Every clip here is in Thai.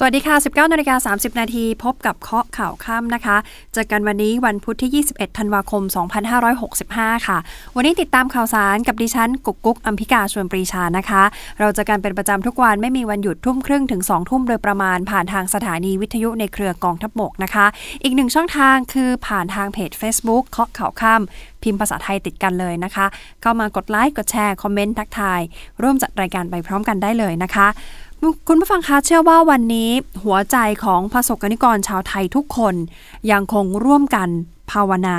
สวัสดีค่ะ 19นาฬิกา30 นาทีพบกับเคาะข่าวค่ำนะคะเจอกันวันนี้วันพุธที่ 21 ธันวาคม 2565 ค่ะ วันนี้ติดตามข่าวสารกับดิฉันกุ๊กกุ๊กอัมพิกาชวนปรีชานะคะ เราจะกันเป็นประจำทุกวันไม่มีวันหยุดทุ่มครึ่งถึง 2 ทุ่มโดยประมาณผ่านทางสถานีวิทยุในเครือกองทัพบกนะคะ อีกหนึ่งช่องทางคือผ่านทางเพจ Facebook เคาะข่าวค่ำพิมพ์ภาษาไทยติดกันเลยนะคะ เข้ามากดไลค์กดแชร์คอมเมนต์ทักทาย ร่วมจัดรายการไปพร้อมกันได้เลยนะคะ คุณผู้ฟังคะเชื่อว่าวันนี้หัวใจของประสบกนิกรชาวไทยทุกคนยังคงร่วมกันภาวนา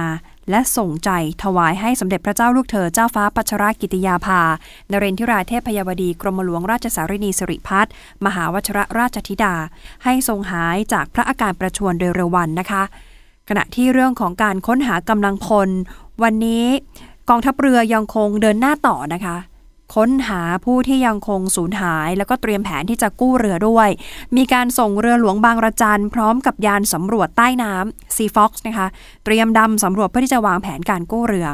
และส่งใจถวายให้สมเด็จพระเจ้าลูกเธอเจ้าฟ้าพัชรกิติยาภา นเรนทิราเทพพยาวดีกรมหลวงราชสารินีสิริพัฒน์มหาวชรราชธิดา ให้ทรงหายจากพระอาการประชวรโดยเร็ววันนะคะ ขณะที่เรื่องของการค้นหากำลังพล วันนี้กองทัพเรือยังคงเดินหน้าต่อนะคะ ค้นหาผู้ที่ยังคงสูญหาย แล้วก็เตรียมแผนที่จะกู้เรือด้วย มีการส่งเรือหลวงบางระจันพร้อมกับยานสำรวจใต้น้ำซีฟ็อกซ์นะคะ เตรียมดำสำรวจเพื่อที่จะวางแผนการกู้เรือ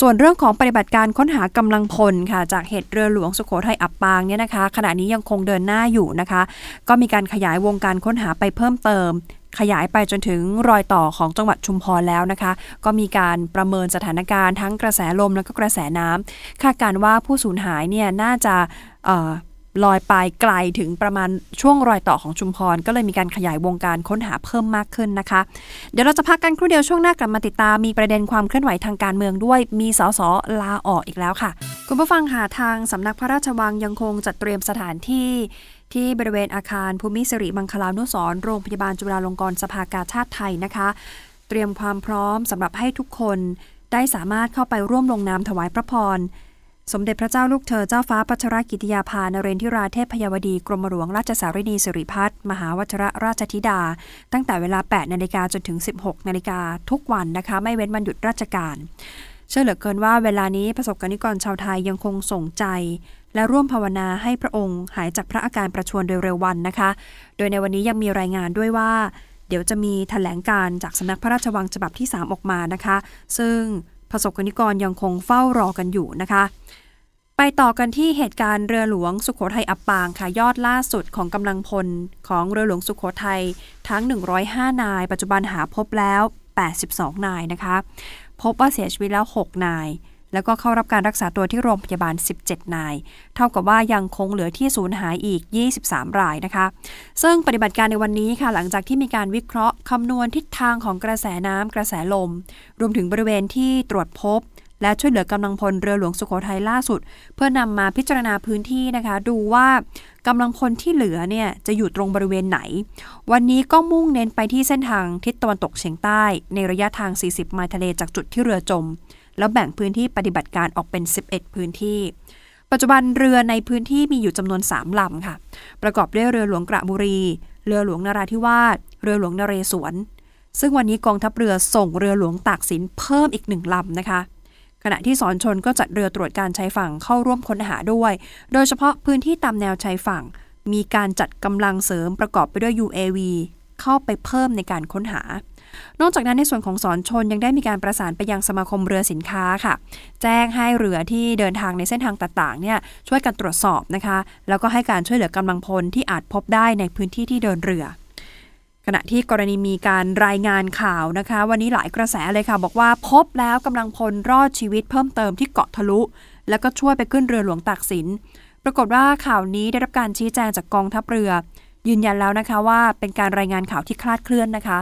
ส่วนเรื่องของปฏิบัติการค้นหากำลังพลค่ะ จากเหตุเรือหลวงสุโขทัยอับปางเนี่ยนะคะ ขณะนี้ยังคงเดินหน้าอยู่นะคะ ก็มีการขยายวงการค้นหาไปเพิ่มเติม ขยายไปจนถึงรอยต่อของจังหวัดชุมพรแล้วนะคะ ก็มีการประเมินสถานการณ์ทั้งกระแสลมแล้วก็กระแสน้ำคาดการว่าผู้สูญหายเนี่ยน่าจะออลอยไปไกลถึงประมาณช่วงรอยต่อของชุมพร ก็เลยมีการขยายวงการค้นหาเพิ่มมากขึ้นนะคะ เดี๋ยวเราจะพักกันครู่เดียวช่วงหน้ากลับมาติดตาม มีประเด็นความเคลื่อนไหวทางการเมืองด้วยมีสสลาออกอีกแล้วค่ะ คุณผู้ฟังค่ะทางสำนักพระราชวังยังคงจัดเตรียมสถานที่ ที่บริเวณอาคารภูมิสิริมังคลานุสรโรงพยาบาลจุฬาลงกรณ์สภากาชาติไทยนะคะ เตรียมความพร้อมสำหรับให้ทุกคนได้สามารถเข้าไปร่วมลงนามถวายพระพร สมเด็จพระเจ้าลูกเธอเจ้าฟ้าพัชรกิติยาภานเรนทิราเทพพยาวดีกรมหลวงราชสารินีสิริพัฒน์มหาวัชรราชธิดา ตั้งแต่เวลา 8 นาฬิกาจนถึง 16 นาฬิกาทุกวันนะคะ ไม่เว้นวันหยุดราชการ เชื่อเหลือเกินว่าเวลานี้ประสบกนิกรชาวไทยยังคงส่งใจ และร่วมภาวนาให้พระองค์หายจากพระอาการประชวรโดยเร็ววันนะคะ โดยในวันนี้ยังมีรายงานด้วยว่า เดี๋ยวจะมีแถลงการจากสำนักพระราชวังฉบับที่ 3 ออกมานะคะ ซึ่งประสบกนิกรยังคงเฝ้ารอกันอยู่นะคะ ไปต่อกันที่เหตุการณ์เรือหลวงสุขโขทัยอับปางค่ะยอดล่าสุดของกำลังพลของเรือหลวงสุขโขทัยทั้ง 105 นาย ปัจจุบันหาพบแล้ว 82 นายนะคะ พบว่าเสียชีวิตแล้ว 6 นาย แล้วก็เข้ารับการรักษาตัวที่โรงพยาบาล 17 นาย เท่ากับว่ายังคงเหลือที่สูญหายอีก 23 รายนะคะ ซึ่งปฏิบัติการในวันนี้ค่ะ หลังจากที่มีการวิเคราะห์คำนวณทิศทางของกระแสน้ำกระแสลม รวมถึงบริเวณที่ตรวจพบและช่วยเหลือกำลังพลเรือหลวงสุโขทัยล่าสุด เพื่อนำมาพิจารณาพื้นที่นะคะ ดูว่ากำลังพลที่เหลือเนี่ยจะอยู่ตรงบริเวณไหน วันนี้ก็มุ่งเน้นไปที่เส้นทางทิศตะวันตกเฉียงใต้ ในระยะทาง 40 ไมล์ทะเลจากจุดที่เรือจม แล้วแบ่งพื้นที่ปฏิบัติการออกเป็น 11 พื้นที่ ปัจจุบันเรือในพื้นที่มีอยู่จำนวน 3 ลำค่ะ ประกอบด้วยเรือหลวงกระบุรี เรือหลวงนราธิวาส เรือหลวงนเรศวร ซึ่งวันนี้กองทัพเรือส่งเรือหลวงตากสินเพิ่มอีกหนึ่งลำนะคะขณะที่สอนชนก็จัดเรือตรวจการชายฝั่งเข้าร่วมค้นหาด้วย โดยเฉพาะพื้นที่ตามแนวชายฝั่ง มีการจัดกำลังเสริมประกอบไปด้วย UAV เข้าไปเพิ่มในการค้นหา นอกจากนั้นในส่วนของสอนชนยังได้มีการประสานไปยังสมาคมเรือสินค้าค่ะ แจ้งให้เรือที่เดินทางในเส้นทางต่างๆเนี่ยช่วยกันตรวจสอบนะคะ แล้วก็ให้การช่วยเหลือกำลังพลที่อาจพบได้ในพื้นที่ที่เดินเรือขณะที่กรณีมีการรายงานข่าวนะคะ วันนี้หลายกระแสเลยค่ะ บอกว่าพบแล้วกำลังพลรอดชีวิตเพิ่มเติมที่เกาะทะลุ แล้วก็ช่วยไปขึ้นเรือหลวงตากสิน ปรากฏว่าข่าวนี้ได้รับการชี้แจงจากกองทัพเรือ ยืนยันแล้วนะคะว่าเป็นการรายงานข่าวที่คลาดเคลื่อนนะคะ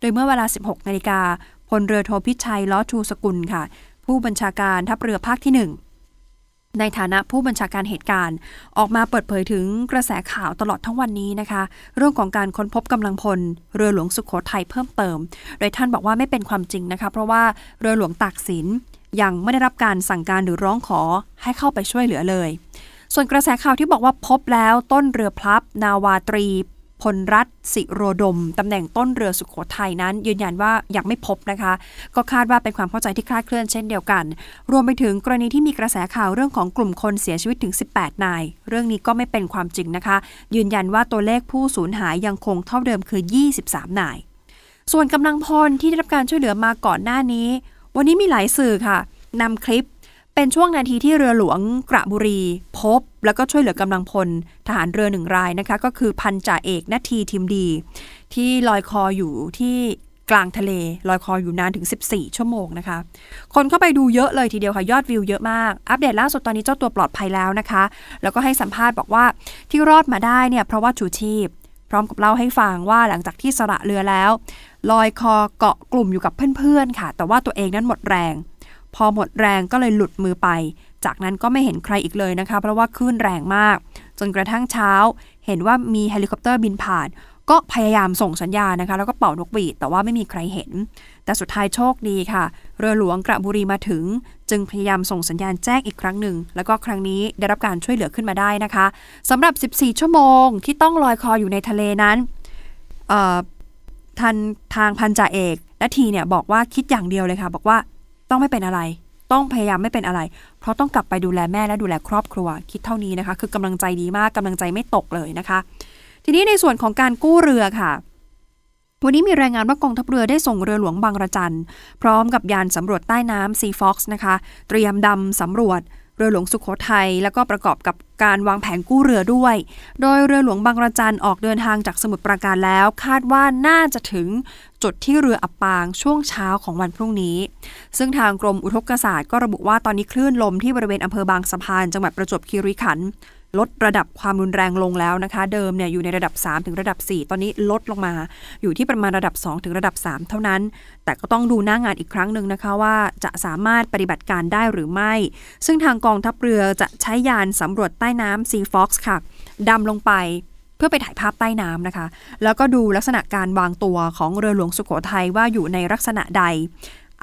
โดยเมื่อเวลา 16 นาฬิกาพลเรือโทพิชัยล้อชูสกุลค่ะ ผู้บัญชาการทัพเรือภาคที่ 1 ในฐานะผู้บัญชาการเหตุการณ์ ออกมาเปิดเผยถึงกระแสข่าวตลอดทั้งวันนี้นะคะ เรื่องของการค้นพบกำลังพล เรือหลวงสุขโขทัยเพิ่มเติม โดยท่านบอกว่าไม่เป็นความจริงนะคะ เพราะว่าเรือหลวงตากสินยังไม่ได้รับการสั่งการหรือร้องขอให้เข้าไปช่วยเหลือเลย ส่วนกระแสข่าวที่บอกว่าพบแล้วต้นเรือพลับ นาวาตรี พลรัตสิโรดมตำแหน่งต้นเรือสุขโขทัยนั้น ยืนยันว่ายังไม่พบนะคะ ก็คาดว่าเป็นความเข้าใจที่คลาดเคลื่อนเช่นเดียวกัน รวมไปถึงกรณีที่มีกระแสข่าวเรื่องของกลุ่มคนเสียชีวิตถึง 18 นาย เรื่องนี้ก็ไม่เป็นความจริงนะคะ ยืนยันว่าตัวเลขผู้สูญหายยังคงเท่าเดิมคือ 23 นาย ส่วนกำลังพลที่ได้รับการช่วยเหลือมาก่อนหน้านี้ วันนี้มีหลายสื่อค่ะนำคลิป เป็นช่วงนาทีที่เรือหลวงกระบุรี พบ แล้วก็ช่วยเหลือกำลังพล ทหารเรือหนึ่งรายนะคะ ก็คือพันจ่าเอกนาทีทิมดี ที่ลอยคออยู่ที่กลางทะเลลอยคออยู่นานถึง 14 ชั่วโมงนะคะ คนเข้าไปดูเยอะเลยทีเดียวค่ะ ยอดวิวเยอะมาก อัปเดตล่าสุดตอนนี้เจ้าตัวปลอดภัยแล้วนะคะ แล้วก็ให้สัมภาษณ์บอกว่าที่รอดมาได้เนี่ยเพราะว่าชูชีพ พร้อมกับเล่าให้ฟังว่าหลังจากที่สละเรือแล้ว ลอยคอเกาะกลุ่มอยู่กับเพื่อนๆค่ะ แต่ว่าตัวเองนั้นหมดแรง พอหมดแรงก็เลยหลุดมือไป จากนั้นก็ไม่เห็นใครอีกเลยนะคะ เพราะว่าคลื่นแรงมาก จนกระทั่งเช้า เห็นว่ามีเฮลิคอปเตอร์บินผ่าน ก็พยายามส่งสัญญาณนะคะ แล้วก็เป่านกหวีดแต่ว่าไม่มีใครเห็น แต่สุดท้ายโชคดีค่ะ เรือหลวงกระบุรีมาถึง จึงพยายามส่งสัญญาณแจ้งอีกครั้งหนึ่ง แล้วก็ครั้งนี้ได้รับการช่วยเหลือขึ้นมาได้นะคะสำหรับ 14 ชั่วโมงที่ต้องลอยคออยู่ในทะเลนั้นทันทางพันจ่าเอกนาทีเนี่ยบอกว่าคิดอย่างเดียวเลยค่ะ บอกว่า ต้องไม่เป็นอะไร ต้องพยายามไม่เป็นอะไร เพราะต้องกลับไปดูแลแม่และดูแลครอบครัว คิดเท่านี้นะคะ คือกำลังใจดีมากกำลังใจไม่ตกเลยนะคะ ทีนี้ในส่วนของการกู้เรือค่ะวันนี้มีรายงานว่ากองทัพเรือได้ส่งเรือหลวงบางระจันพร้อมกับยานสำรวจใต้น้ำ Seafox นะคะ เตรียมดำสำรวจเรือหลวงสุขโขทัยแล้วก็ประกอบกับการวางแผนกู้เรือด้วย โดยเรือหลวงบางระจันออกเดินทางจากสมุทรปราการแล้ว คาดว่าน่าจะถึง จุดที่เรืออับปางช่วงเช้าของวันพรุ่งนี้ ซึ่งทางกรมอุทกศาสตร์ก็ระบุว่าตอนนี้คลื่นลมที่บริเวณอำเภอบางสะพาน จังหวัดประจวบคีรีขันธ์ลดระดับความรุนแรงลงแล้วนะคะ เดิมเนี่ยอยู่ในระดับ 3 ถึงระดับ 4 ตอนนี้ลดลงมา อยู่ที่ประมาณระดับ 2 ถึงระดับ 3 เท่านั้น แต่ก็ต้องดูหน้างานอีกครั้งหนึ่งนะคะว่าจะสามารถปฏิบัติการได้หรือไม่ ซึ่งทางกองทัพเรือจะใช้ยานสำรวจใต้น้ำ Sea Fox ค่ะดำลงไป เพื่อไปถ่ายภาพใต้น้ำนะคะ แล้วก็ดูลักษณะการวางตัวของเรือหลวงสุโขทัยว่าอยู่ในลักษณะใด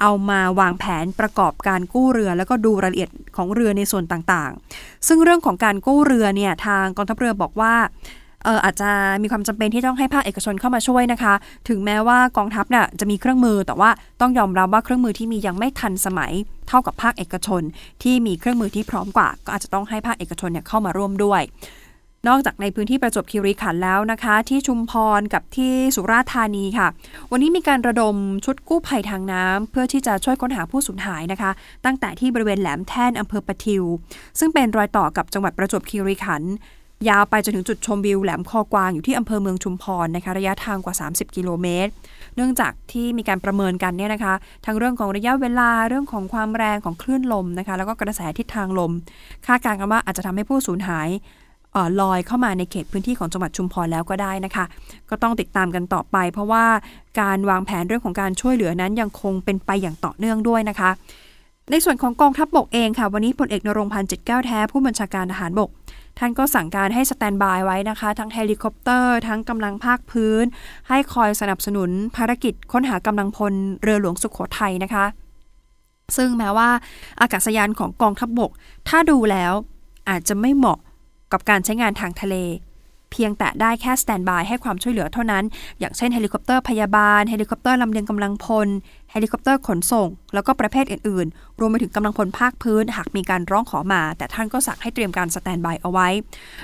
เอามาวางแผนประกอบการกู้เรือ แล้วก็ดูรายละเอียดของเรือในส่วนต่างๆ ซึ่งเรื่องของการกู้เรือเนี่ยทางกองทัพเรือบอกว่าเอออาจจะมีความจำเป็นที่ต้องให้ภาคเอกชนเข้ามาช่วยนะคะ ถึงแม้ว่ากองทัพเนี่ยจะมีเครื่องมือ แต่ว่าต้องยอมรับว่าเครื่องมือที่มียังไม่ทันสมัยเท่ากับภาคเอกชน ที่มีเครื่องมือที่พร้อมกว่า ก็อาจจะต้องให้ภาคเอกชนเนี่ยเข้ามาร่วมด้วย นอกจากในพื้นที่ประจวบคีรีขันธ์แล้วนะคะ ที่ชุมพรกับที่สุราษฎร์ธานีค่ะ วันนี้มีการระดมชุดกู้ภัยทางน้ำเพื่อที่จะช่วยค้นหาผู้สูญหายนะคะ ตั้งแต่ที่บริเวณแหลมแท่นอำเภอปะทิว ซึ่งเป็นรอยต่อกับจังหวัดประจวบคีรีขันธ์ยาวไปจนถึงจุดชมวิวแหลมคอกวางอยู่ที่อำเภอเมืองชุมพรนะคะระยะทางกว่า 30 กิโลเมตร เนื่องจากที่มีการประเมินกันเนี่ยนะคะทั้งเรื่องของระยะเวลาเรื่องของความแรงของคลื่นลมนะคะแล้วก็กระแสทิศทางลม คาดการณ์กันว่าอาจจะทำให้ผู้สูญหาย ลอยเข้ามาในเขตพื้นที่ของจังหวัดชุมพรแล้วก็ได้นะคะ ก็ต้องติดตามกันต่อไป เพราะว่าการวางแผนเรื่องของการช่วยเหลือนั้นยังคงเป็นไปอย่างต่อเนื่องด้วยนะคะ ในส่วนของกองทัพบกเองค่ะ วันนี้พลเอกณรงค์พันธ์จิตต์แก้วแท้ผู้บัญชาการทหารบกท่านก็สั่งการให้ standby ไว้นะคะ ทั้งเฮลิคอปเตอร์ ทั้งกำลังภาคพื้น ให้คอยสนับสนุนภารกิจค้นหากำลังพลเรือหลวงสุโขทัยนะคะ ซึ่งแม้ว่าอากาศยานของกองทัพบก ถ้าดูแล้วอาจจะไม่เหมาะ กับการใช้งานทางทะเล เพียงแต่ได้แค่ standby ให้ความช่วยเหลือเท่านั้น อย่างเช่นเฮลิคอปเตอร์พยาบาล เฮลิคอปเตอร์ลำเลียงกำลังพล เฮลิคอปเตอร์ขนส่ง แล้วก็ประเภทอื่น ๆ รวมไปถึงกำลังพลภาคพื้นหากมีการร้องขอมา แต่ท่านก็สั่งให้เตรียมการ standby เอาไว้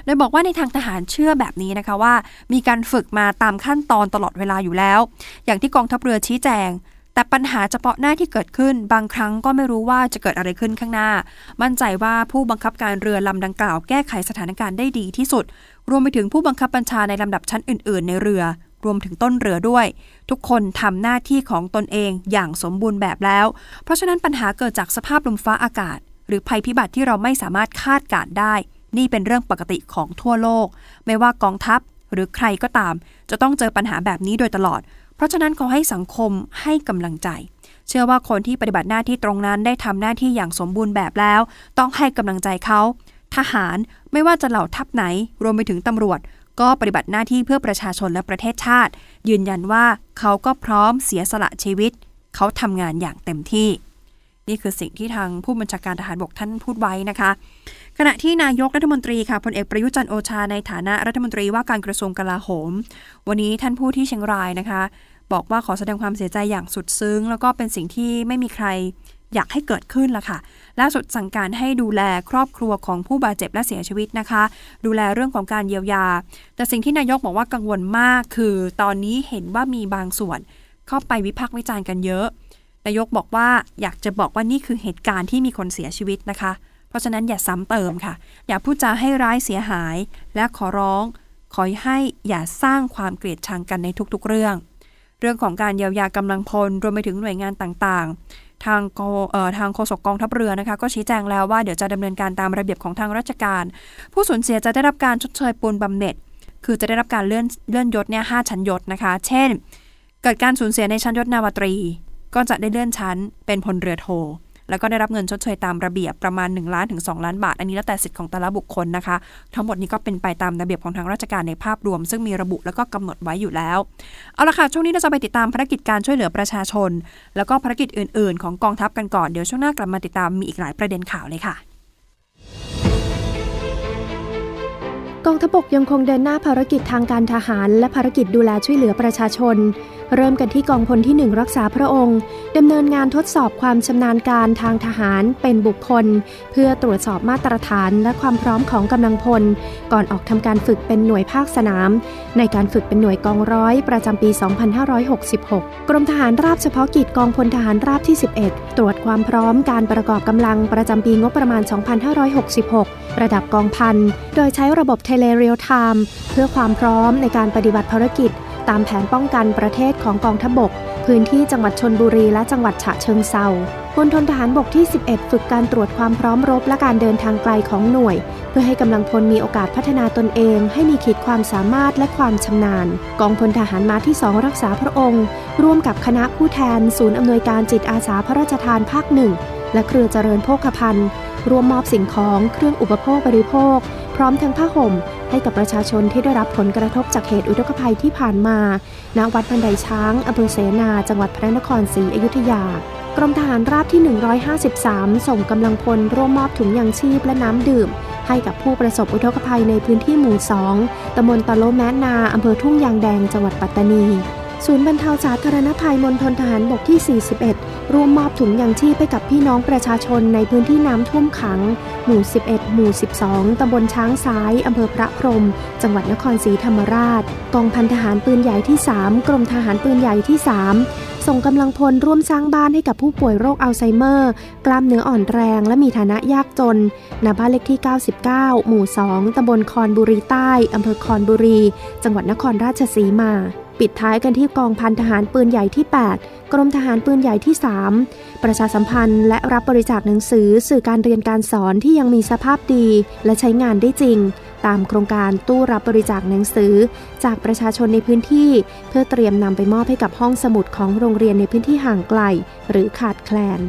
โดยบอกว่าในทางทหารเชื่อแบบนี้นะคะว่า มีการฝึกมาตามขั้นตอนตลอดเวลาอยู่แล้ว อย่างที่กองทัพเรือชี้แจง แต่ปัญหาเฉพาะหน้าที่เกิดขึ้น บางครั้งก็ไม่รู้ว่าจะเกิดอะไรขึ้นข้างหน้า มั่นใจว่าผู้บังคับการเรือลำดังกล่าวแก้ไขสถานการณ์ได้ดีที่สุด รวมไปถึงผู้บังคับบัญชาในลำดับชั้นอื่น ๆ ในเรือ รวมถึงต้นเรือด้วย ทุกคนทำหน้าที่ของตนเองอย่างสมบูรณ์แบบแล้ว เพราะฉะนั้นปัญหาเกิดจากสภาพลมฟ้าอากาศ หรือภัยพิบัติที่เราไม่สามารถคาดการได้ นี่เป็นเรื่องปกติของทั่วโลก ไม่ว่ากองทัพหรือใครก็ตาม จะต้องเจอปัญหาแบบนี้โดยตลอด ราะฉะนั้นขอให้สังคมให้กำลังใจ เชื่อว่าคนที่ปฏิบัติหน้าที่ตรงนั้นได้ทำหน้าที่อย่างสมบูรณ์แบบแล้ว ต้องให้กำลังใจเขาทหารไม่ว่าจะเหล่าทัพไหน รวมไปถึงตำรวจ ก็ปฏิบัติหน้าที่เพื่อประชาชนและประเทศชาติ ยืนยันว่าเขาก็พร้อมเสียสละชีวิต เขาทำงานอย่างเต็มที่ นี่คือสิ่งที่ทางผู้บัญชาการทหารบกท่านพูดไว้นะคะ ขณะที่นายกรัฐมนตรีค่ะพลเอกประยุจันโอชาในฐานะรัฐมนตรีว่าการกระทรวงกลาโหม วันนี้ท่านพูดที่เชียงรายนะคะ บอกว่าขอแสดงความเสียใจอย่างสุดซึ้ง แล้วก็เป็นสิ่งที่ไม่มีใครอยากให้เกิดขึ้นละค่ะ ล่าสุดสั่งการให้ดูแลครอบครัวของผู้บาดเจ็บและเสียชีวิตนะคะ ดูแลเรื่องของการเยียวยา แต่สิ่งที่นายกบอกว่ากังวลมาก คือตอนนี้เห็นว่ามีบางส่วน เข้าไปวิพากษ์วิจารณ์กันเยอะ นายกบอกว่าอยากจะบอกว่านี่คือเหตุการณ์ที่มีคนเสียชีวิตนะคะ เพราะฉะนั้นอย่าซ้ำเติมค่ะ อย่าพูดจาให้ร้ายเสียหาย และขอร้อง ขอให้อย่าสร้างความเกลียดชังกันในทุกๆ เรื่อง เรื่องของการเยียวยากำลังพลรวมไปถึงหน่วยงานต่างๆ ทางโทางโฆษกกองทัพเรือนะคะ ก็ชี้แจงแล้วว่าเดี๋ยวจะดำเนินการตามระเบียบของทางราชการ ผู้สูญเสียจะได้รับการชดเชยปูนบำเหน็จ คือจะได้รับการเลื่อนเลื่อนยศเนี่ยหชั้นยศนะคะ เช่น เกิดการสูญเสียในชั้นยศนาวตรี ก็จะได้เลื่อนชั้นเป็นพลเรือโท แล้วก็ได้รับเงินชดเชยตามระเบียบประมาณ 1 ล้านถึง 2 ล้านบาท อันนี้แล้วแต่สิทธิ์ของแต่ละบุคคลนะคะ ทั้งหมดนี้ก็เป็นไปตามระเบียบของทางราชการในภาพรวม ซึ่งมีระบุแล้วก็กำหนดไว้อยู่แล้ว เอาละค่ะ ช่วงนี้เราจะไปติดตามภารกิจการช่วยเหลือประชาชน แล้วก็ภารกิจอื่น ๆ ของกองทัพกันก่อน เดี๋ยวช่วงหน้ากลับมาติดตามมีอีกหลายประเด็นข่าวเลยค่ะกองทัพบกยังคงเดินหน้าภารกิจทางการทหาร และภารกิจดูแลช่วยเหลือประชาชน เริ่มกันที่กองพลที่ 1 รักษาพระองค์ดำเนินงานทดสอบความชำนาญการทางทหารเป็นบุคคล เพื่อตรวจสอบมาตรฐานและความพร้อมของกำลังพล ก่อนออกทำการฝึกเป็นหน่วยภาคสนาม ในการฝึกเป็นหน่วยกองร้อยประจำปี 2566 กรมทหารราบเฉพาะกิจกองพลทหารราบที่ 11 ตรวจความพร้อมการประกอบกำลังประจำปีงบประมาณ 2566 ระดับกองพัน โดยใช้ระบบ tele real-time เพื่อความพร้อมในการปฏิบัติภารกิจ ตามแผนป้องกันประเทศของกองทัพบก พื้นที่จังหวัดชลบุรีและจังหวัดฉะเชิงเซามณฑลทหารบกที่ 11 ฝึกการตรวจความพร้อมรบและการเดินทางไกลของหน่วย เพื่อให้กำลังพลมีโอกาสพัฒนาตนเอง ให้มีขีดความสามารถและความชำนาญ กองพลทหารมาที่ 2 รักษาพระองค์ ร่วมกับคณะผู้แทน ศูนย์อำนวยการจิตอาสาพระราชทานภาคหนึ่งและเครือเจริญโภคภัณฑ์ รวมมอบสิ่งของเครื่องอุปโภคบริโภค พร้อมทั้งผ้าห่มให้กับประชาชนที่ได้รับผลกระทบจากเหตุอุทกภัยที่ผ่านมา ณ วัดบันไดช้างอำเภอเสนา จังหวัดพระนครศรีอยุธยากรมทหารราบที่ 153 ส่งกำลังพลร่วมมอบถุงยางชีพและน้ำดื่ม ให้กับผู้ประสบอุทกภัยในพื้นที่หมู่ 2 ตำบลตะโลแมนาอำเภอทุ่งยางแดง จังหวัดปัตตานี ศูนย์บรรเทาสาธารณภัยมณฑลทหารบกที่ 41 ร่วมมอบถุงยางชีพให้กับพี่น้องประชาชนในพื้นที่น้ำท่วมขัง หมู่ 11 หมู่ 12 ตำบลช้างซ้ายอำเภอพระพรหมจังหวัดนครศรีธรรมราช กองพันทหารปืนใหญ่ที่ 3 กรมทหารปืนใหญ่ที่ 3 ส่งกำลังพลร่วมสร้างบ้านให้กับผู้ป่วยโรคอัลไซเมอร์ กล้ามเนื้ออ่อนแรงและมีฐานะยากจนณบ้านเลขที่ 99 หมู่ 2 ตำบลคอนบุรีใต้อำเภอคอนบุรี จังหวัดนครราชสีมา ปิดท้ายกันที่กองพันทหารปืนใหญ่ที่ 8 กรมทหารปืนใหญ่ที่ 3 ประชาสัมพันธ์และรับบริจาคหนังสือสื่อการเรียนการสอนที่ยังมีสภาพดี และใช้งานได้จริง ตามโครงการตู้รับบริจาคหนังสือ จากประชาชนในพื้นที่ เพื่อเตรียมนำไปมอบให้กับห้องสมุดของโรงเรียนในพื้นที่ห่างไกล หรือขาดแคลน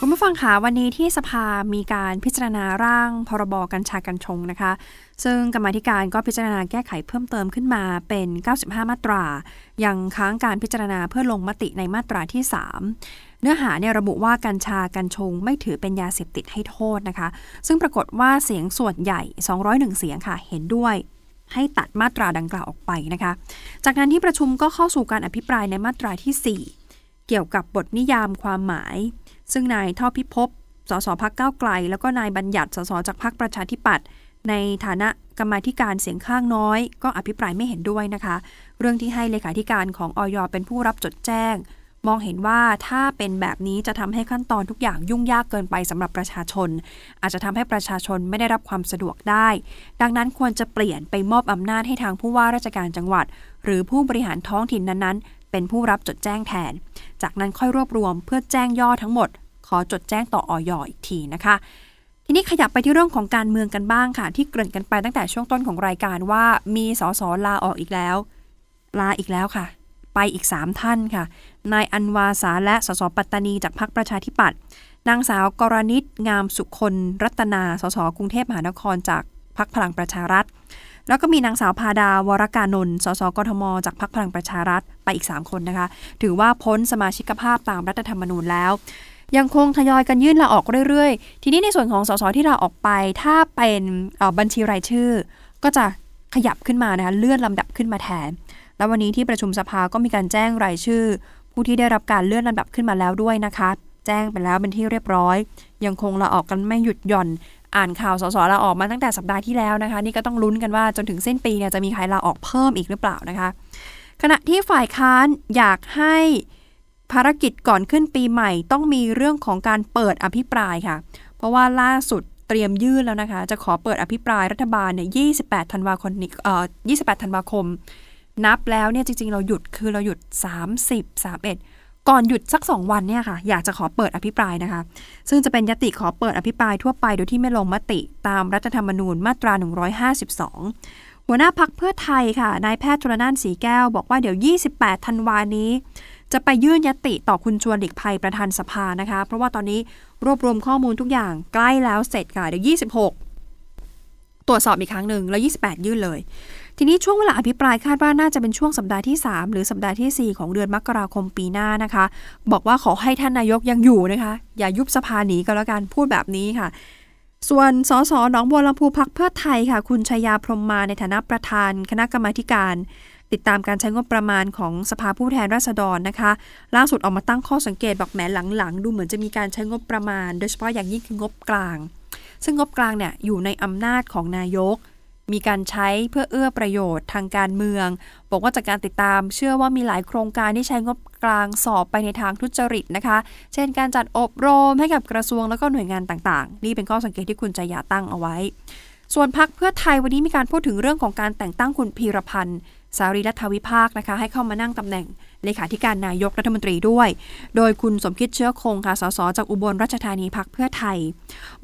คุณผู้ฟังคะวันนี้ที่สภามีการพิจารณาร่างพรบกัญชากัญชงนะคะ ซึ่งกรรมธิการก็พิจารณาแก้ไขเพิ่มเติมขึ้นมาเป็น 95 มาตรา ยังค้างการพิจารณาเพื่อลงมติในมาตราที่ 3 เนื้อหาเนี่ยระบุว่ากัญชากัญชงไม่ถือเป็นยาเสพติดให้โทษนะคะ ซึ่งปรากฏว่าเสียงส่วนใหญ่ 201 เสียงค่ะเห็นด้วยให้ตัดมาตราดังกล่าวออกไปนะคะ จากนั้นที่ประชุมก็เข้าสู่การอภิปรายในมาตราที่ 4 เกี่ยวกับบทนิยามความหมาย ซึ่งนายท่อพิภพสสพักเก้าไกล แล้วก็นายบัญญัติสสจากพักประชาธิปัตย์ ในฐานะกรรมาธิการเสียงข้างน้อย ก็อภิปรายไม่เห็นด้วยนะคะ เรื่องที่ให้เลขาธิการของออยเป็นผู้รับจดแจ้ง มองเห็นว่าถ้าเป็นแบบนี้จะทำให้ขั้นตอนทุกอย่างยุ่งยากเกินไปสำหรับประชาชน อาจจะทำให้ประชาชนไม่ได้รับความสะดวกได้ ดังนั้นควรจะเปลี่ยนไปมอบอำนาจให้ทางผู้ว่าราชการจังหวัด หรือผู้บริหารท้องถิ่นนั้นๆ เป็นผู้รับจดแจ้งแทน จากนั้นค่อยรวบรวมเพื่อแจ้งย่อทั้งหมด ขอจดแจ้งต่ออยอีกทีนะคะ ทีนี้ขยับไปที่เรื่องของการเมืองกันบ้างค่ะ ที่เกริ่นกันไปตั้งแต่ช่วงต้นของรายการว่ามีสสลาออกอีกแล้ว ลาอีกแล้วค่ะ ไปอีก 3 ท่านค่ะ นายอันวาสาและสสปัตตานีจากพรรคประชาธิปัตย์นางสาวกรณิตงามสุคนรัตนาสสกรุงเทพมหานครจากพรรคพลังประชารัฐ แล้วก็มีนางสาวพาดาวรกานนท์สสกทม จากพรรคพลังประชารัฐไปอีก 3 คนนะคะ ถือว่าพ้นสมาชิกภาพตามรัฐธรรมนูญแล้ว ยังคงทยอยกันยื่นลาออกเรื่อยๆ ทีนี้ในส่วนของสสที่ลาออกไป ถ้าเป็นบัญชีรายชื่อ ก็จะขยับขึ้นมานะคะเลื่อนลำดับขึ้นมาแทน แล้ววันนี้ที่ประชุมสภาก็มีการแจ้งรายชื่อ ผู้ที่ได้รับการเลื่อนลำดับขึ้นมาแล้วด้วยนะคะ แจ้งไปแล้วเป็นที่เรียบร้อย ยังคงลาออกกันไม่หยุดหย่อน อ่านข่าวสสลาออกมาตั้งแต่สัปดาห์ที่แล้วนะคะ นี่ก็ต้องลุ้นกันว่าจนถึงสิ้นปีเนี่ยจะมีใครลาออกเพิ่มอีกหรือเปล่านะคะ ขณะที่ฝ่ายค้านอยากให้ ภารกิจก่อนขึ้นปีใหม่ต้องมีเรื่องของการเปิดอภิปรายค่ะ เพราะว่าล่าสุดเตรียมยื่นแล้วนะคะ จะขอเปิดอภิปรายรัฐบาลเนี่ย28ธันวาคมเอ่อ28ธันวาคม นับแล้วเนี่ยจริง ๆ เราหยุดคือเราหยุด 30 31 ก่อนหยุดสัก 2 วันเนี่ยค่ะ อยากจะขอเปิดอภิปรายนะคะ ซึ่งจะเป็นยติขอเปิดอภิปรายทั่วไปโดยที่ไม่ลงมติตามรัฐธรรมนูญมาตรา 152 หัวหน้าพักเพื่อไทยค่ะนายแพทย์ชลนานสีแก้วบอกว่าเดี๋ยว 28 ธันวานี้ จะไปยื่นยติต่อคุณชวนหลีกภัยประธานสภานะคะ เพราะว่าตอนนี้รวบรวมข้อมูลทุกอย่างใกล้แล้วเสร็จค่ะเดี๋ยว 26 ตรวจสอบอีกครั้งหนึ่งแล้ว 28 ยื่นเลย ทีนี้ช่วงเวลาอภิปรายคาดว่าน่าจะเป็นช่วงสัปดาห์ที่ 3 หรือสัปดาห์ที่ 4 ของเดือนมกราคมปีหน้านะคะ บอกว่าขอให้ท่านนายกยังอยู่นะคะ อย่ายุบสภาหนีก็แล้วกันพูดแบบนี้ค่ะส่วนสสหนองบัวลำพูพักเพื่อไทยค่ะ คุณชยาพรมมาในฐานะประธานคณะกรรมาการ ติดตามการใช้งบประมาณของสภาผู้แทนราษฎรนะคะ ล่าสุดออกมาตั้งข้อสังเกตบอกแหมหลังๆ ดูเหมือนจะมีการใช้งบประมาณ โดยเฉพาะอย่างยิ่งคืองบกลาง ซึ่งงบกลางเนี่ยอยู่ในอำนาจของนายก มีการใช้เพื่อเอื้อประโยชน์ทางการเมือง บอกว่าจากการติดตาม เชื่อว่ามีหลายโครงการที่ใช้งบกลางสอบไปในทางทุจริตนะคะ เช่น การจัดอบรมให้กับกระทรวงแล้วก็หน่วยงานต่างๆ นี่เป็นข้อสังเกตที่คุณจะอย่าตั้งเอาไว้ส่วนพักเพื่อไทยวันนี้มีการพูดถึงเรื่องของการแต่งตั้งคุณพีรพันธ์ สารีรัฐวิภาคนะคะ ให้เข้ามานั่งตำแหน่งเลขาธิการนายกรัฐมนตรีด้วย โดยคุณสมคิดเชื้อคงค่ะ สสจากอุบลราชธานีพักเพื่อไทย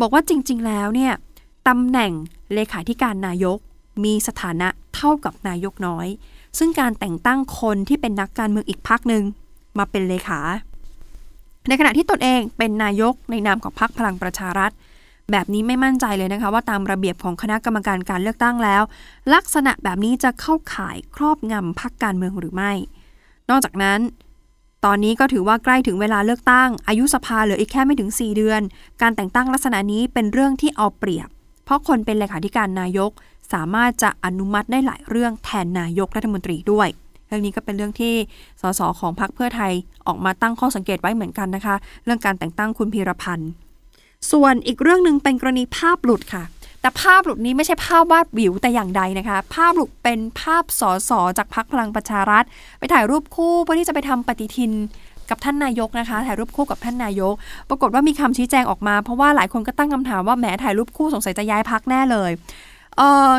บอกว่าจริง ๆ แล้วเนี่ยตำแหน่งเลขาธิการนายกมีสถานะเท่ากับนายกน้อย ซึ่งการแต่งตั้งคนที่เป็นนักการเมืองอีกพักหนึ่งมาเป็นเลขา ในขณะที่ตนเองเป็นนายกในนามของพรรคพลังประชารัฐ แบบนี้ไม่มั่นใจเลยนะคะ ว่าตามระเบียบของคณะกรรมการการเลือกตั้งแล้ว ลักษณะแบบนี้จะเข้าข่ายครอบงำพรรคการเมืองหรือไม่ นอกจากนั้น ตอนนี้ก็ถือว่าใกล้ถึงเวลาเลือกตั้ง อายุสภาเหลืออีกแค่ไม่ถึง 4 เดือน การแต่งตั้งลักษณะนี้เป็นเรื่องที่เอาเปรียบ เพราะคนเป็นเลขาธิการนายก สามารถจะอนุมัติได้หลายเรื่องแทนนายกรัฐมนตรีด้วยเรื่องนี้ก็เป็นเรื่องที่สสของพรรคเพื่อไทยออกมาตั้งข้อสังเกตไว้เหมือนกันนะคะ เรื่องการแต่งตั้งคุณพีรพันธ์ ส่วนอีกเรื่องหนึ่งเป็นกรณีภาพหลุดค่ะ แต่ภาพหลุดนี้ไม่ใช่ภาพวาดวิวแต่อย่างใดนะคะ ภาพหลุดเป็นภาพสอสอจากพรรคพลังประชารัฐ ไปถ่ายรูปคู่เพื่อที่จะไปทำปฏิทินกับท่านนายกนะคะ ถ่ายรูปคู่กับท่านนายก ปรากฏว่ามีคำชี้แจงออกมาเพราะว่าหลายคนก็ตั้งคำถามว่าแหมถ่ายรูปคู่สงสัยจะย้ายพักแน่เลยเออ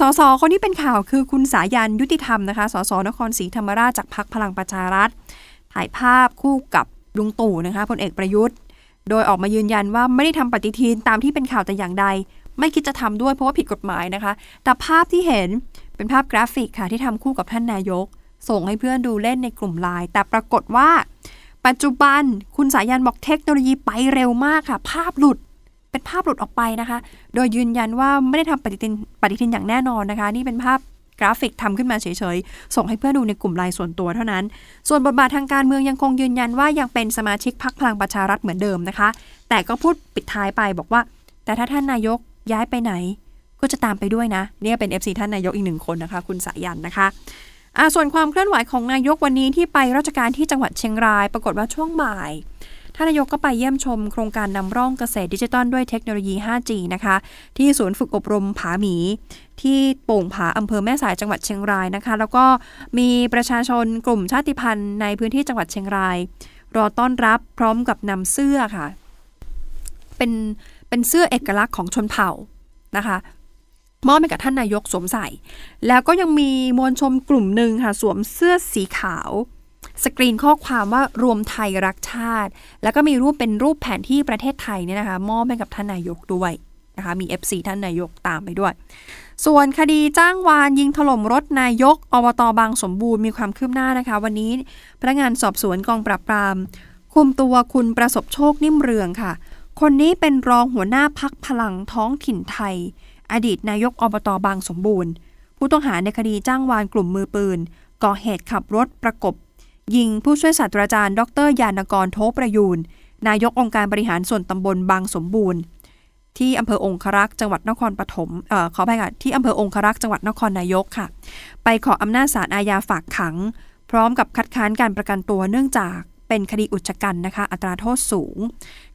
สสคนที่เป็นข่าวคือคุณสายันยุติธรรมนะคะสสนครศรีธรรมราชจากพรรคพลังประชารัฐ ถ่ายภาพคู่กับลุงตู่นะคะพลเอกประยุทธ์ โดยออกมายืนยันว่าไม่ได้ทำปฏิทินตามที่เป็นข่าวแต่อย่างใด ไม่คิดจะทำด้วยเพราะว่าผิดกฎหมายนะคะ แต่ภาพที่เห็นเป็นภาพกราฟิกค่ะที่ทำคู่กับท่านนายก ส่งให้เพื่อนดูเล่นในกลุ่มไลน์แต่ปรากฏว่า ปัจจุบันคุณสายัณห์บอกเทคโนโลยีไปเร็วมากค่ะ ภาพหลุดเป็นภาพหลุดออกไปนะคะ โดยยืนยันว่าไม่ได้ทำปฏิทินปฏิทินอย่างแน่นอนนะคะ นี่เป็นภาพ กราฟิกทำขึ้นมาเฉยๆ ส่งให้เพื่อนดูในกลุ่มไลน์ส่วนตัวเท่านั้น ส่วนบทบาททางการเมืองยังคงยืนยันว่ายังเป็นสมาชิกพรรคพลังประชารัฐเหมือนเดิมนะคะ แต่ก็พูดปิดท้ายไปบอกว่า แต่ถ้าท่านนายกย้ายไปไหน ก็จะตามไปด้วยนะ เนี่ยเป็น FC ท่านนายกอีกหนึ่งคนนะคะ คุณสายันนะคะอ่าส่วนความเคลื่อนไหวของนายกวันนี้ที่ไปราชการที่จังหวัดเชียงราย ปรากฏว่าช่วงบ่ายท่านนายกก็ไปเยี่ยมชมโครงการนำร่องเกษตรดิจิทัลด้วยเทคโนโลยี 5G นะคะ ที่ศูนย์ฝึกอบรมผาหมี ที่โป่งผาอำเภอแม่สายจังหวัดเชียงรายนะคะ แล้วก็มีประชาชนกลุ่มชาติพันธุ์ในพื้นที่จังหวัดเชียงราย รอต้อนรับพร้อมกับนำเสื้อค่ะ เป็นเป็นเสื้อเอกลักษณ์ของชนเผ่านะคะมอบให้กับท่านนายกสวมใส่ แล้วก็ยังมีมวลชมกลุ่มหนึ่งค่ะ สวมเสื้อสีขาว สกรีนข้อความว่ารวมไทยรักชาติ แล้วก็มีรูปเป็นรูปแผนที่ประเทศไทยเนี่ยนะคะ มอบให้กับท่านนายกด้วยนะคะ มี FC ท่านนายกตามไปด้วย ส่วนคดีจ้างวานยิงถล่มรถนายกอบตบางสมบูรณ์มีความคืบหน้านะคะ วันนี้พนักงานสอบสวนกองปราบปราม คุมตัวคุณประสบโชคนิ่มเรืองค่ะ คนนี้เป็นรองหัวหน้าพักพลังท้องถิ่นไทย อดีตนายกอบตบางสมบูรณ์ ผู้ต้องหาในคดีจ้างวานกลุ่มมือปืน ก่อเหตุขับรถประกบ ยิงผู้ช่วยศาสตราจารย์ ดรยานกรโทประยูนนายกองค์การบริหารส่วนตำบลบางสมบูรณ์ ที่อำเภอองครักษ์จังหวัดนครปฐมเอ่อขออภัยค่ะที่อำเภอองครักษ์จังหวัดนครนายกค่ะ ไปขออำนาจศาลอาญาฝากขัง พร้อมกับคัดค้านการประกันตัวเนื่องจากเป็นคดีอุจจกรรมนะคะ อัตราโทษสูง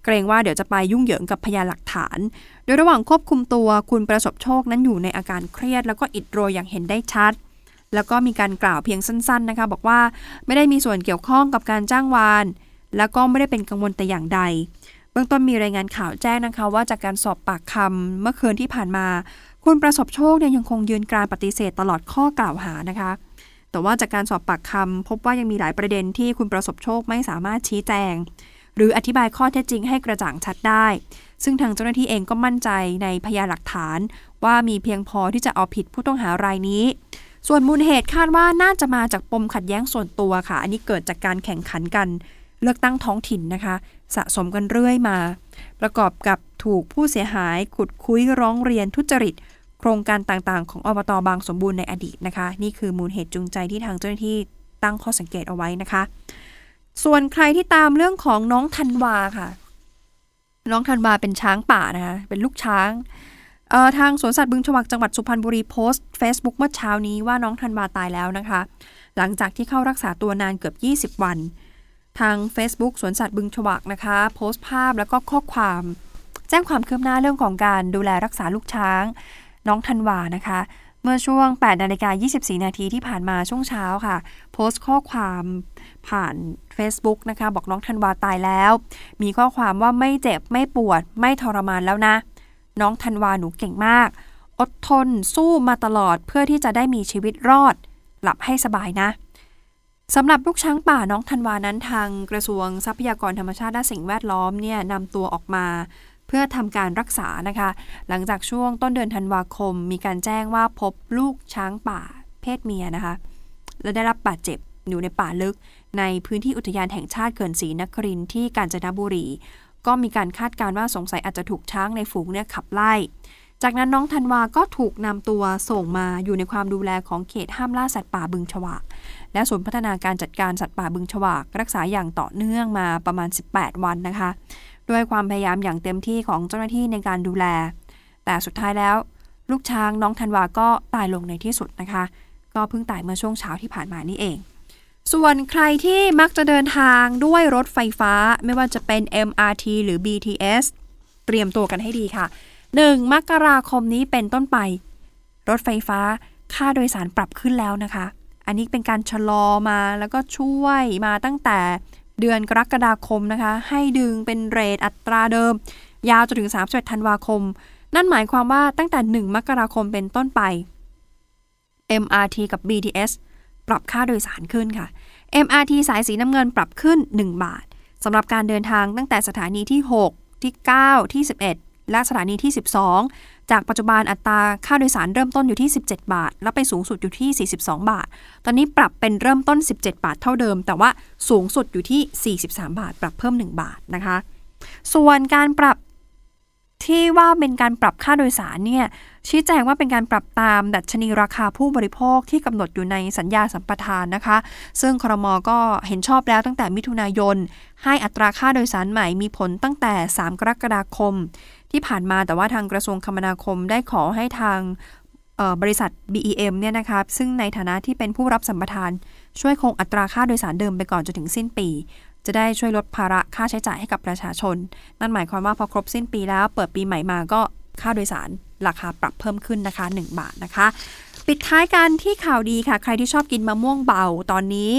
เกรงว่าเดี๋ยวจะไปยุ่งเหยิงกับพยานหลักฐาน โดยระหว่างควบคุมตัวคุณประสบโชคนั้นอยู่ในอาการเครียด แล้วก็อิดโรยอย่างเห็นได้ชัด แล้วก็มีการกล่าวเพียงสั้นๆนะคะ บอกว่าไม่ได้มีส่วนเกี่ยวข้องกับการจ้างวาน แล้วก็ไม่ได้เป็นกังวลแต่อย่างใด เบื้องต้นมีรายงานข่าวแจ้งนะคะ ว่าจากการสอบปากคำเมื่อคืนที่ผ่านมา คุณประสบโชคเนี่ยยังคงยืนกรานปฏิเสธตลอดข้อกล่าวหานะคะ แต่ว่าจากการสอบปากคำพบว่ายังมีหลายประเด็นที่คุณประสบโชคไม่สามารถชี้แจง หรืออธิบายข้อเท็จจริงให้กระจ่างชัดได้ ซึ่งทางเจ้าหน้าที่เองก็มั่นใจในพยานหลักฐาน ว่ามีเพียงพอที่จะเอาผิดผู้ต้องหารายนี้ส่วนมูลเหตุคาดว่าน่าจะมาจากปมขัดแย้งส่วนตัวค่ะ อันนี้เกิดจากการแข่งขันกัน เลือกตั้งท้องถิ่นนะคะ สะสมกันเรื่อยมา ประกอบกับถูกผู้เสียหายขุดคุยร้องเรียนทุจริต โครงการต่างๆ ของอบตบางสมบูรณ์ในอดีตนะคะ นี่คือมูลเหตุจูงใจที่ทางเจ้าหน้าที่ตั้งข้อสังเกตเอาไว้นะคะ ส่วนใครที่ตามเรื่องของน้องธันวาค่ะ น้องธันวาเป็นช้างป่านะคะเป็นลูกช้างทางสวนสัตว์บึงฉวักจังหวัดสุพรรณบุรีโพสต์ Facebook เมื่อเช้านี้ว่าน้องธันวาตายแล้วนะคะ หลังจากที่เข้ารักษาตัวนานเกือบ 20 วัน ทาง Facebook สวนสัตว์บึงฉวักนะคะ โพสต์ภาพแล้วก็ข้อความ แจ้งความคืบหน้าเรื่องของการดูแลรักษาลูกช้าง น้องธันวานะคะ เมื่อช่วง 8 นาฬิกา 24 นาทีที่ผ่านมาช่วงเช้าค่ะ โพสต์ข้อความผ่าน Facebook นะคะ บอกน้องธันวาตายแล้ว มีข้อความว่าไม่เจ็บไม่ปวด ไม่ทรมานแล้วนะ น้องธันวาหนูเก่งมาก อดทนสู้มาตลอดเพื่อที่จะได้มีชีวิตรอด หลับให้สบายนะ สำหรับลูกช้างป่าน้องธันวานั้นทางกระทรวงทรัพยากรธรรมชาติและสิ่งแวดล้อมเนี่ยนำตัวออกมาเพื่อทำการรักษานะคะ หลังจากช่วงต้นเดือนธันวาคม มีการแจ้งว่าพบลูกช้างป่าเพศเมียนะคะ และได้รับบาดเจ็บอยู่ในป่าลึก ในพื้นที่อุทยานแห่งชาติเขื่อนศรีนครินที่กาญจนบุรี ก็มีการคาดการณ์ว่าสงสัยอาจจะถูกช้างในฝูงเนี่ยขับไล่ จากนั้นน้องธันวาก็ถูกนำตัวส่งมาอยู่ในความดูแลของเขตห้ามล่าสัตว์ป่าบึงฉวากและศูนย์พัฒนาการจัดการสัตว์ป่าบึงฉวากรักษาอย่างต่อเนื่องมาประมาณ 18 วันนะคะ ด้วยความพยายามอย่างเต็มที่ของเจ้าหน้าที่ในการดูแล แต่สุดท้ายแล้ว ลูกช้างน้องธันวาก็ตายลงในที่สุดนะคะ ก็เพิ่งตายเมื่อช่วงเช้าที่ผ่านมานี่เอง ส่วนใครที่มักจะเดินทางด้วยรถไฟฟ้าไม่ว่าจะเป็น MRT หรือ BTS เตรียมตัวกันให้ดีค่ะ 1. มกราคมนี้เป็นต้นไป รถไฟฟ้าค่าโดยสารปรับขึ้นแล้วนะคะ อันนี้เป็นการชะลอมาแล้วก็ช่วยมาตั้งแต่เดือนกรกฎาคมนะคะ ให้ดึงเป็นเรทอัตราเดิม ยาวจนถึง31ธันวาคม นั่นหมายความว่าตั้งแต่ 1 มกราคมเป็นต้นไป MRT กับ BTS ปรับค่าโดยสารขึ้นค่ะ MRT สายสีน้ำเงินปรับขึ้น 1 บาทสำหรับการเดินทางตั้งแต่สถานีที่ 6 ที่ 9 ที่ 11 และสถานีที่ 12 จากปัจจุบันอัตราค่าโดยสารเริ่มต้นอยู่ที่ 17 บาท แล้วไปสูงสุดอยู่ที่ 42 บาท ตอนนี้ปรับเป็นเริ่มต้น 17 บาทเท่าเดิม แต่ว่าสูงสุดอยู่ที่ 43 บาท ปรับเพิ่ม 1 บาทนะคะ ส่วนการปรับที่ว่าเป็นการปรับค่าโดยสารเนี่ยชี้แจงว่าเป็นการปรับตามดัชนีราคาผู้บริโภคที่กำหนดอยู่ในสัญญาสัมปทานนะคะ ซึ่งครมก็เห็นชอบแล้วตั้งแต่มิถุนายน ให้อัตราค่าโดยสารใหม่มีผลตั้งแต่ 3 กรกฎาคม ที่ผ่านมาแต่ว่าทางกระทรวงคมนาคมได้ขอให้ทางบริษัท BEM เนี่ยนะคะซึ่งในฐานะที่เป็นผู้รับสัมปทาน ช่วยคงอัตราค่าโดยสารเดิมไปก่อนจนถึงสิ้นปี จะได้ช่วยลดภาระค่าใช้จ่ายให้กับประชาชน นั่นหมายความว่าพอครบสิ้นปีแล้ว เปิดปีใหม่มาก็ค่าโดยสารราคาปรับเพิ่มขึ้นนะคะ 1 บาทนะคะ ปิดท้ายกันที่ข่าวดีค่ะ ใครที่ชอบกินมะม่วงเบาตอนนี้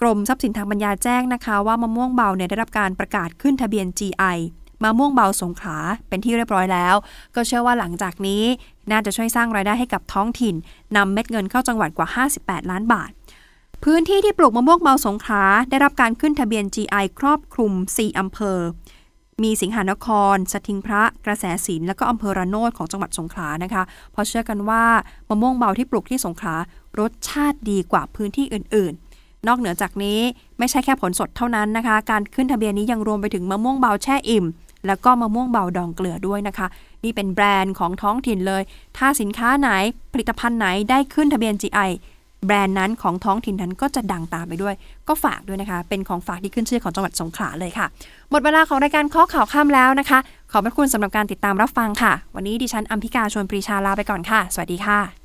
กรมทรัพย์สินทางปัญญาแจ้งนะคะ ว่ามะม่วงเบาเนี่ยได้รับการประกาศขึ้นทะเบียน GI มะม่วงเบาสงขลาเป็นที่เรียบร้อยแล้ว ก็เชื่อว่าหลังจากนี้น่าจะช่วยสร้างรายได้ให้กับท้องถิ่นนำเม็ดเงินเข้าจังหวัดกว่า 58 ล้านบาท พื้นที่ที่ปลูกมะม่วงเบาสงขลาได้รับการขึ้นทะเบียน GI ครอบคลุม 4 อำเภอ มีสิงหานครสทิงพระ กระแสสินและก็อำเภอระโนดของจังหวัดสงขลานะคะเพราะเชื่อกันว่ามะม่วงเบาที่ปลูกที่สงขลารสชาติดีกว่าพื้นที่อื่น ๆนอกเหนือจากนี้ไม่ใช่แค่ผลสดเท่านั้นนะคะ การขึ้นทะเบียนนี้ยังรวมไปถึงมะม่วงเบาแช่อิ่ม แล้วก็มะม่วงเบาดองเกลือด้วยนะคะ นี่เป็นแบรนด์ของท้องถิ่นเลย ถ้าสินค้าไหนผลิตภัณฑ์ไหนได้ขึ้นทะเบียน GI แบรนด์นั้นของท้องถิ่นนั้นก็จะดังตามไปด้วย ก็ฝากด้วยนะคะ เป็นของฝากที่ขึ้นชื่อของจังหวัดสงขลาเลยค่ะ หมดเวลาของรายการข้อข่าวข้ามแล้วนะคะ ขอบพระคุณสำหรับการติดตามรับฟังค่ะ วันนี้ดิฉันอัมพิกาชวนปรีชาลาไปก่อนค่ะ สวัสดีค่ะ